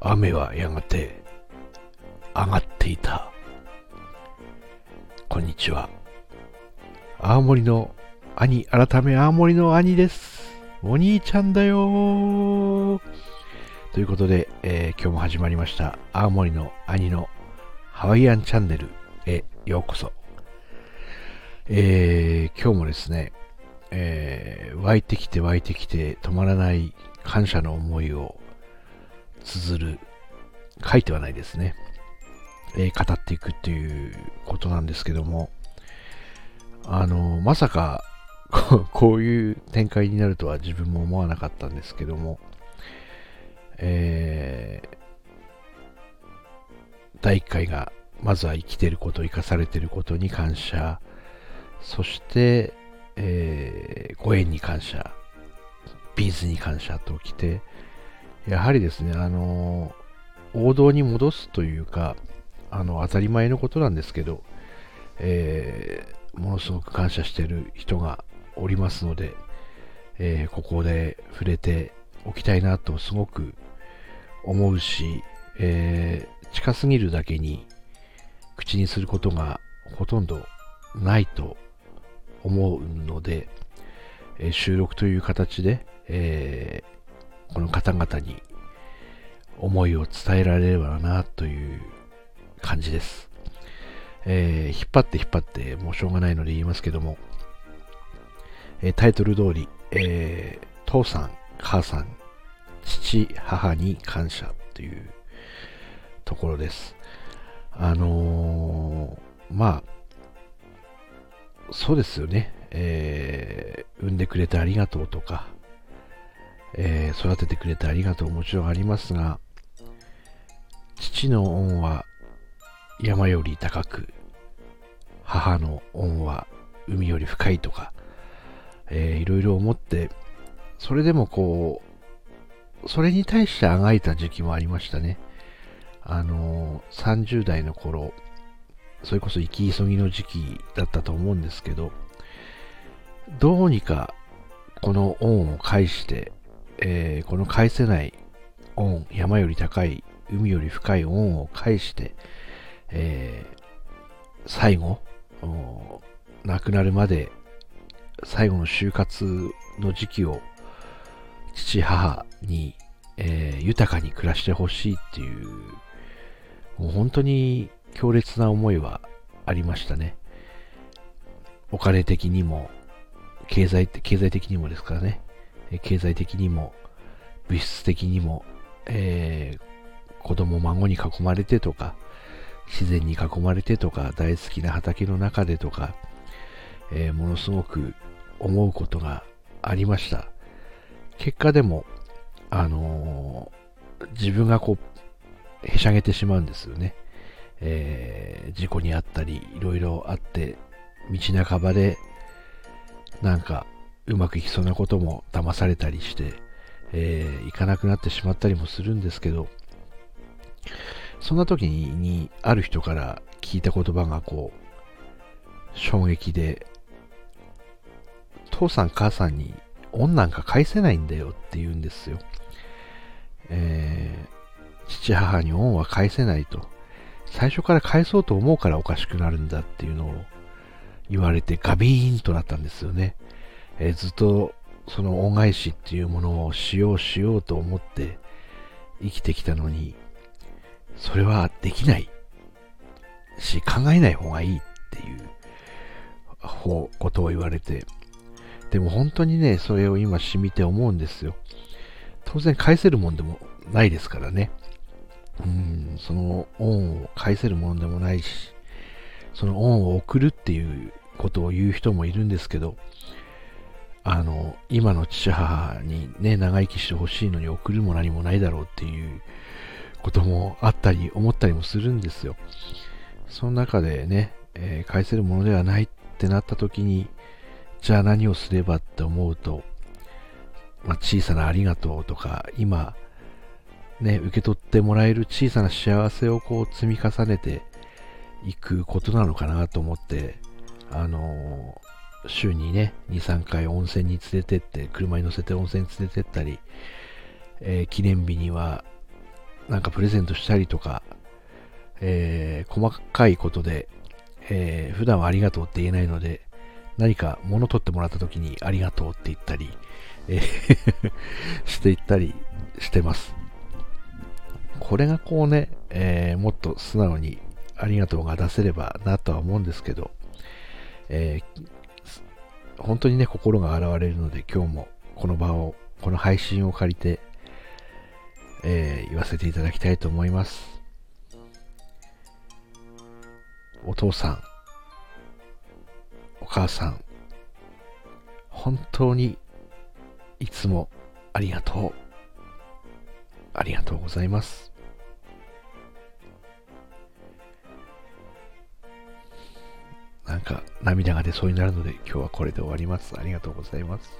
雨はやがて上がっていた。こんにちは。青森の兄、改め青森の兄です。お兄ちゃんだよということで、えー、今日も始まりました。青森の兄のハワイアンチャンネルへようこそ。えー、今日もですね、えー、湧いてきて湧いてきて止まらない感謝の思いを綴る、書いてはないですね。えー、語っていくっていうことなんですけども、あの、まさか こういう展開になるとは自分も思わなかったんですけども、えー、第1回がまずは生きてること、生かされてることに感謝、そして、えー、ご縁に感謝、ビーズに感謝ときて、やはりですね、あの王道に戻すというか、あの、当たり前のことなんですけど、えー、ものすごく感謝している人がおりますので、えー、ここで触れておきたいなとすごく思うし、えー、近すぎるだけに口にすることがほとんどないと思うので、えー、収録という形で、えー、この方々に思いを伝えられればなという感じです。えー、引っ張って引っ張ってもうしょうがないので言いますけども、えタイトル通り、え父さん、母さん、父、母に感謝というところです。あの、まあ、そうですよね。えー、産んでくれてありがとうとか、えー、育ててくれてありがとうもちろんありますが、父の恩は山より高く、母の恩は海より深いとか、えー、いろいろ思って、それでもこう、それに対してあがいた時期もありましたね。あのー、30代の頃、それこそ生き急ぎの時期だったと思うんですけど、どうにかこの恩を返して、えー、この返せない恩、山より高い、海より深い恩を返して、えー、最後、亡くなるまで最後の就活の時期を父母に、えー、豊かに暮らしてほしいっていうもう本当に強烈な思いはありましたね。お金的にも、経済経済的にもですからね、経済的にも、物質的にも、えー、子供、孫に囲まれてとか、自然に囲まれてとか、大好きな畑の中でとか、えー、ものすごく思うことがありました。結果でも、あのー、自分がこう、へしゃげてしまうんですよね。えー、事故にあったり、いろいろあって、道半ばで、なんか、うまくいきそうなことも騙されたりして、えー、行かなくなってしまったりもするんですけど、そんな時に、ある人から聞いた言葉がこう、衝撃で、父さん母さんに恩なんか返せないんだよって言うんですよ。えー、父母に恩は返せないと。最初から返そうと思うからおかしくなるんだっていうのを言われてガビーンとなったんですよね。えー、ずっとその恩返しっていうものをしようしようと思って生きてきたのに、それはできないし考えない方がいいっていうことを言われて、でも本当にね、それを今染みて思うんですよ。当然返せるもんでもないですからね。うん、その恩を返せるものでもないし、その恩を送るっていうことを言う人もいるんですけど、あの、今の父母にね、長生きしてほしいのに送るも何もないだろうっていうこともあったり、思ったりもするんですよ。その中でね、えー、返せるものではないってなった時に、じゃあ何をすればって思うと、まあ、小さなありがとうとか、今、ね、受け取ってもらえる小さな幸せをこう積み重ねていくことなのかなと思って、あの週にね、2、3回温泉に連れてって、車に乗せて温泉に連れてったり、えー、記念日にはなんかプレゼントしたりとか、えー、細かいことで、えー、普段はありがとうって言えないので、何か物取ってもらった時にありがとうって言ったり、えー していったりしてます。これがこうね、えー、もっと素直にありがとうが出せればなとは思うんですけど、えー、本当にね、心が洗われるので、今日もこの場を、この配信を借りて、えー、言わせていただきたいと思います。お父さん、お母さん、本当にいつもありがとう。ありがとうございます。なんか涙が出そうになるので今日はこれで終わります。ありがとうございます。